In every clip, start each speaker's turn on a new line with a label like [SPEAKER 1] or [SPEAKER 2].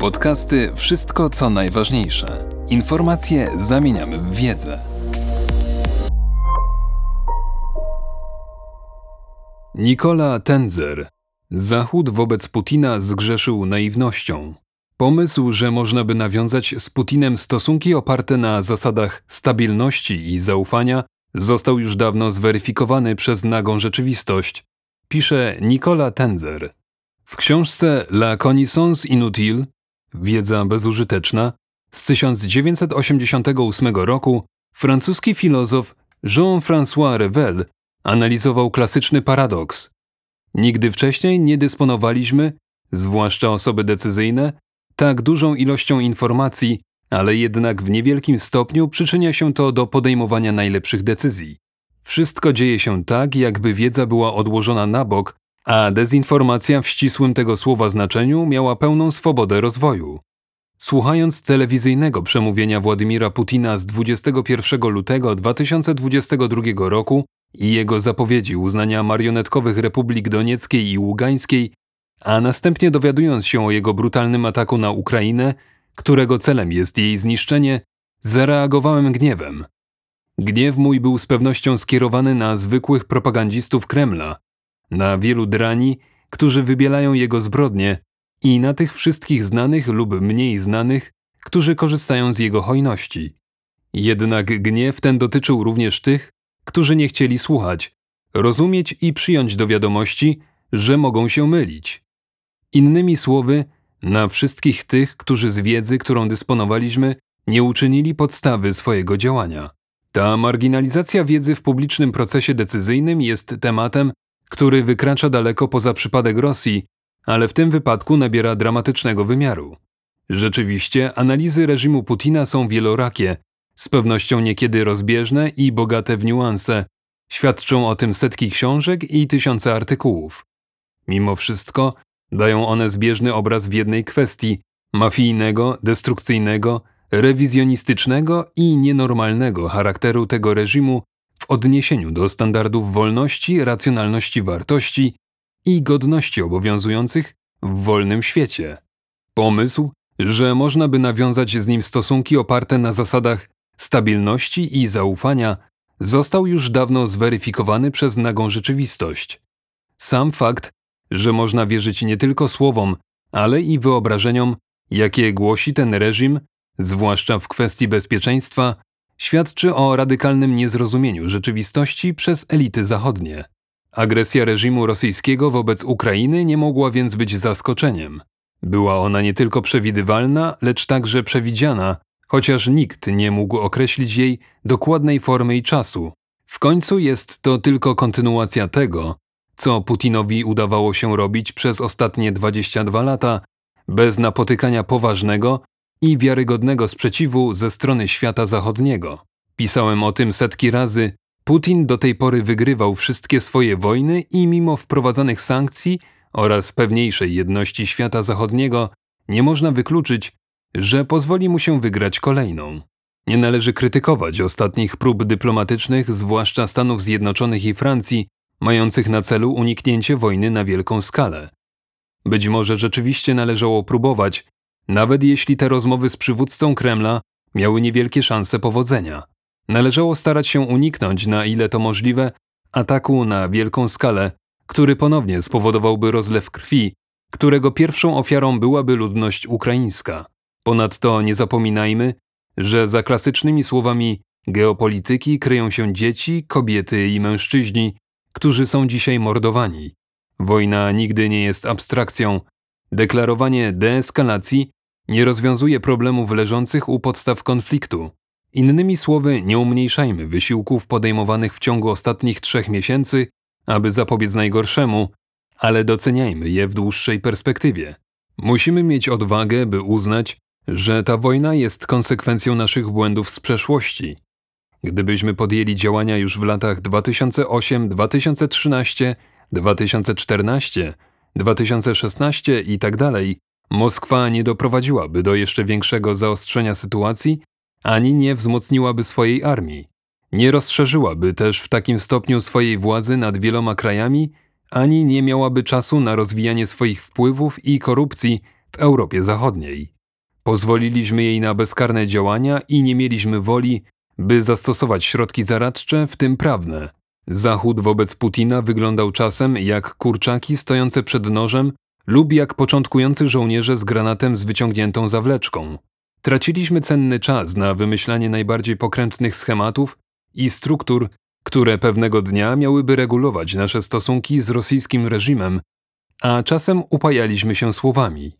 [SPEAKER 1] Podcasty Wszystko co najważniejsze. Informacje zamieniamy w wiedzę. Nikola Tenzer. Zachód wobec Putina zgrzeszył naiwnością. Pomysł, że można by nawiązać z Putinem stosunki oparte na zasadach stabilności i zaufania, został już dawno zweryfikowany przez nagą rzeczywistość, pisze Nikola Tenzer. W książce La connaissance inutile Wiedza bezużyteczna z 1988 roku francuski filozof Jean-François Revel analizował klasyczny paradoks. Nigdy wcześniej nie dysponowaliśmy, zwłaszcza osoby decyzyjne, tak dużą ilością informacji, ale jednak w niewielkim stopniu przyczynia się to do podejmowania najlepszych decyzji. Wszystko dzieje się tak, jakby wiedza była odłożona na bok, a dezinformacja w ścisłym tego słowa znaczeniu miała pełną swobodę rozwoju. Słuchając telewizyjnego przemówienia Władimira Putina z 21 lutego 2022 roku i jego zapowiedzi uznania marionetkowych republik Donieckiej i Ługańskiej, a następnie dowiadując się o jego brutalnym ataku na Ukrainę, którego celem jest jej zniszczenie, zareagowałem gniewem. Gniew mój był z pewnością skierowany na zwykłych propagandzistów Kremla, na wielu drani, którzy wybielają jego zbrodnie i na tych wszystkich znanych lub mniej znanych, którzy korzystają z jego hojności. Jednak gniew ten dotyczył również tych, którzy nie chcieli słuchać, rozumieć i przyjąć do wiadomości, że mogą się mylić. Innymi słowy, na wszystkich tych, którzy z wiedzy, którą dysponowaliśmy, nie uczynili podstawy swojego działania. Ta marginalizacja wiedzy w publicznym procesie decyzyjnym jest tematem, który wykracza daleko poza przypadek Rosji, ale w tym wypadku nabiera dramatycznego wymiaru. Rzeczywiście, analizy reżimu Putina są wielorakie, z pewnością niekiedy rozbieżne i bogate w niuanse. Świadczą o tym setki książek i tysiące artykułów. Mimo wszystko, dają one zbieżny obraz w jednej kwestii mafijnego, destrukcyjnego, rewizjonistycznego i nienormalnego charakteru tego reżimu odniesieniu do standardów wolności, racjonalności wartości i godności obowiązujących w wolnym świecie. Pomysł, że można by nawiązać z nim stosunki oparte na zasadach stabilności i zaufania, został już dawno zweryfikowany przez nagą rzeczywistość. Sam fakt, że można wierzyć nie tylko słowom, ale i wyobrażeniom, jakie głosi ten reżim, zwłaszcza w kwestii bezpieczeństwa, świadczy o radykalnym niezrozumieniu rzeczywistości przez elity zachodnie. Agresja reżimu rosyjskiego wobec Ukrainy nie mogła więc być zaskoczeniem. Była ona nie tylko przewidywalna, lecz także przewidziana, chociaż nikt nie mógł określić jej dokładnej formy i czasu. W końcu jest to tylko kontynuacja tego, co Putinowi udawało się robić przez ostatnie 22 lata, bez napotykania poważnego i wiarygodnego sprzeciwu ze strony świata zachodniego. Pisałem o tym setki razy, Putin do tej pory wygrywał wszystkie swoje wojny i mimo wprowadzanych sankcji oraz pewniejszej jedności świata zachodniego, nie można wykluczyć, że pozwoli mu się wygrać kolejną. Nie należy krytykować ostatnich prób dyplomatycznych, zwłaszcza Stanów Zjednoczonych i Francji, mających na celu uniknięcie wojny na wielką skalę. Być może rzeczywiście należało próbować, nawet jeśli te rozmowy z przywódcą Kremla miały niewielkie szanse powodzenia. Należało starać się uniknąć, na ile to możliwe, ataku na wielką skalę, który ponownie spowodowałby rozlew krwi, którego pierwszą ofiarą byłaby ludność ukraińska. Ponadto nie zapominajmy, że za klasycznymi słowami geopolityki kryją się dzieci, kobiety i mężczyźni, którzy są dzisiaj mordowani. Wojna nigdy nie jest abstrakcją. Deklarowanie deeskalacji nie rozwiązuje problemów leżących u podstaw konfliktu. Innymi słowy, nie umniejszajmy wysiłków podejmowanych w ciągu ostatnich trzech miesięcy, aby zapobiec najgorszemu, ale doceniajmy je w dłuższej perspektywie. Musimy mieć odwagę, by uznać, że ta wojna jest konsekwencją naszych błędów z przeszłości. Gdybyśmy podjęli działania już w latach 2008, 2013, 2014, 2016 i tak dalej, Moskwa nie doprowadziłaby do jeszcze większego zaostrzenia sytuacji ani nie wzmocniłaby swojej armii. Nie rozszerzyłaby też w takim stopniu swojej władzy nad wieloma krajami, ani nie miałaby czasu na rozwijanie swoich wpływów i korupcji w Europie Zachodniej. Pozwoliliśmy jej na bezkarne działania i nie mieliśmy woli, by zastosować środki zaradcze, w tym prawne. Zachód wobec Putina wyglądał czasem jak kurczaki stojące przed nożem lub jak początkujący żołnierze z granatem z wyciągniętą zawleczką. Traciliśmy cenny czas na wymyślanie najbardziej pokrętnych schematów i struktur, które pewnego dnia miałyby regulować nasze stosunki z rosyjskim reżimem, a czasem upajaliśmy się słowami.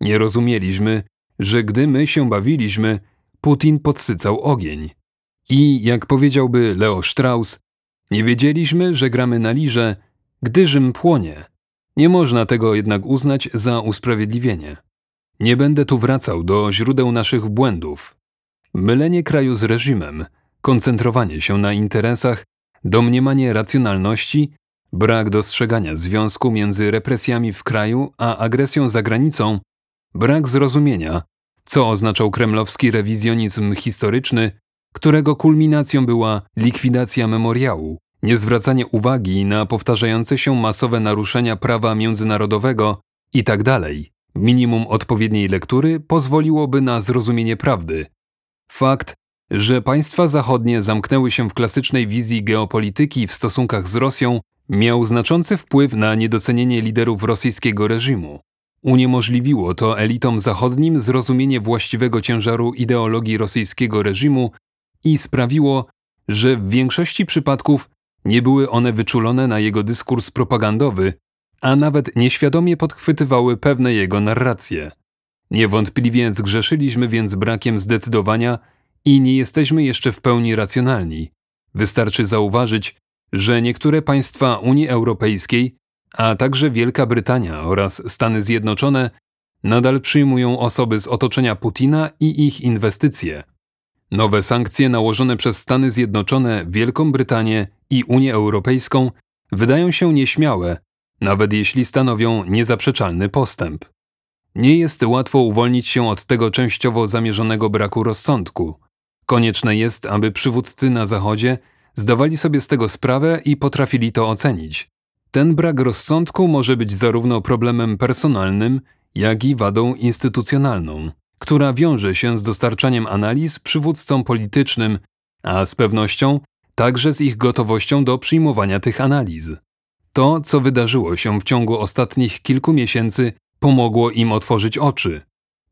[SPEAKER 1] Nie rozumieliśmy, że gdy my się bawiliśmy, Putin podsycał ogień. I, jak powiedziałby Leo Strauss, nie wiedzieliśmy, że gramy na lirze, gdy Rzym płonie. Nie można tego jednak uznać za usprawiedliwienie. Nie będę tu wracał do źródeł naszych błędów. Mylenie kraju z reżimem, koncentrowanie się na interesach, domniemanie racjonalności, brak dostrzegania związku między represjami w kraju a agresją za granicą, brak zrozumienia, co oznaczał kremlowski rewizjonizm historyczny, którego kulminacją była likwidacja memoriału, niezwracanie uwagi na powtarzające się masowe naruszenia prawa międzynarodowego itd. Tak Minimum odpowiedniej lektury pozwoliłoby na zrozumienie prawdy. Fakt, że państwa zachodnie zamknęły się w klasycznej wizji geopolityki w stosunkach z Rosją, miał znaczący wpływ na niedocenienie liderów rosyjskiego reżimu. Uniemożliwiło to elitom zachodnim zrozumienie właściwego ciężaru ideologii rosyjskiego reżimu i sprawiło, że w większości przypadków nie były one wyczulone na jego dyskurs propagandowy, a nawet nieświadomie podchwytywały pewne jego narracje. Niewątpliwie zgrzeszyliśmy więc brakiem zdecydowania i nie jesteśmy jeszcze w pełni racjonalni. Wystarczy zauważyć, że niektóre państwa Unii Europejskiej, a także Wielka Brytania oraz Stany Zjednoczone nadal przyjmują osoby z otoczenia Putina i ich inwestycje. Nowe sankcje nałożone przez Stany Zjednoczone, Wielką Brytanię i Unię Europejską wydają się nieśmiałe, nawet jeśli stanowią niezaprzeczalny postęp. Nie jest łatwo uwolnić się od tego częściowo zamierzonego braku rozsądku. Konieczne jest, aby przywódcy na Zachodzie zdawali sobie z tego sprawę i potrafili to ocenić. Ten brak rozsądku może być zarówno problemem personalnym, jak i wadą instytucjonalną, która wiąże się z dostarczaniem analiz przywódcom politycznym, a z pewnością także z ich gotowością do przyjmowania tych analiz. To, co wydarzyło się w ciągu ostatnich kilku miesięcy, pomogło im otworzyć oczy.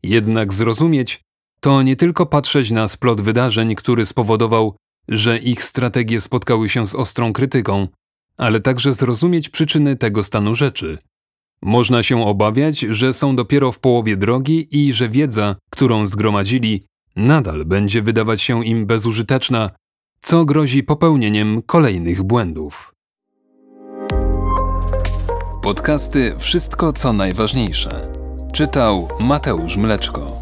[SPEAKER 1] Jednak zrozumieć, to nie tylko patrzeć na splot wydarzeń, który spowodował, że ich strategie spotkały się z ostrą krytyką, ale także zrozumieć przyczyny tego stanu rzeczy. Można się obawiać, że są dopiero w połowie drogi i że wiedza, którą zgromadzili, nadal będzie wydawać się im bezużyteczna, co grozi popełnieniem kolejnych błędów. Podcasty Wszystko co najważniejsze. Czytał Mateusz Mleczko.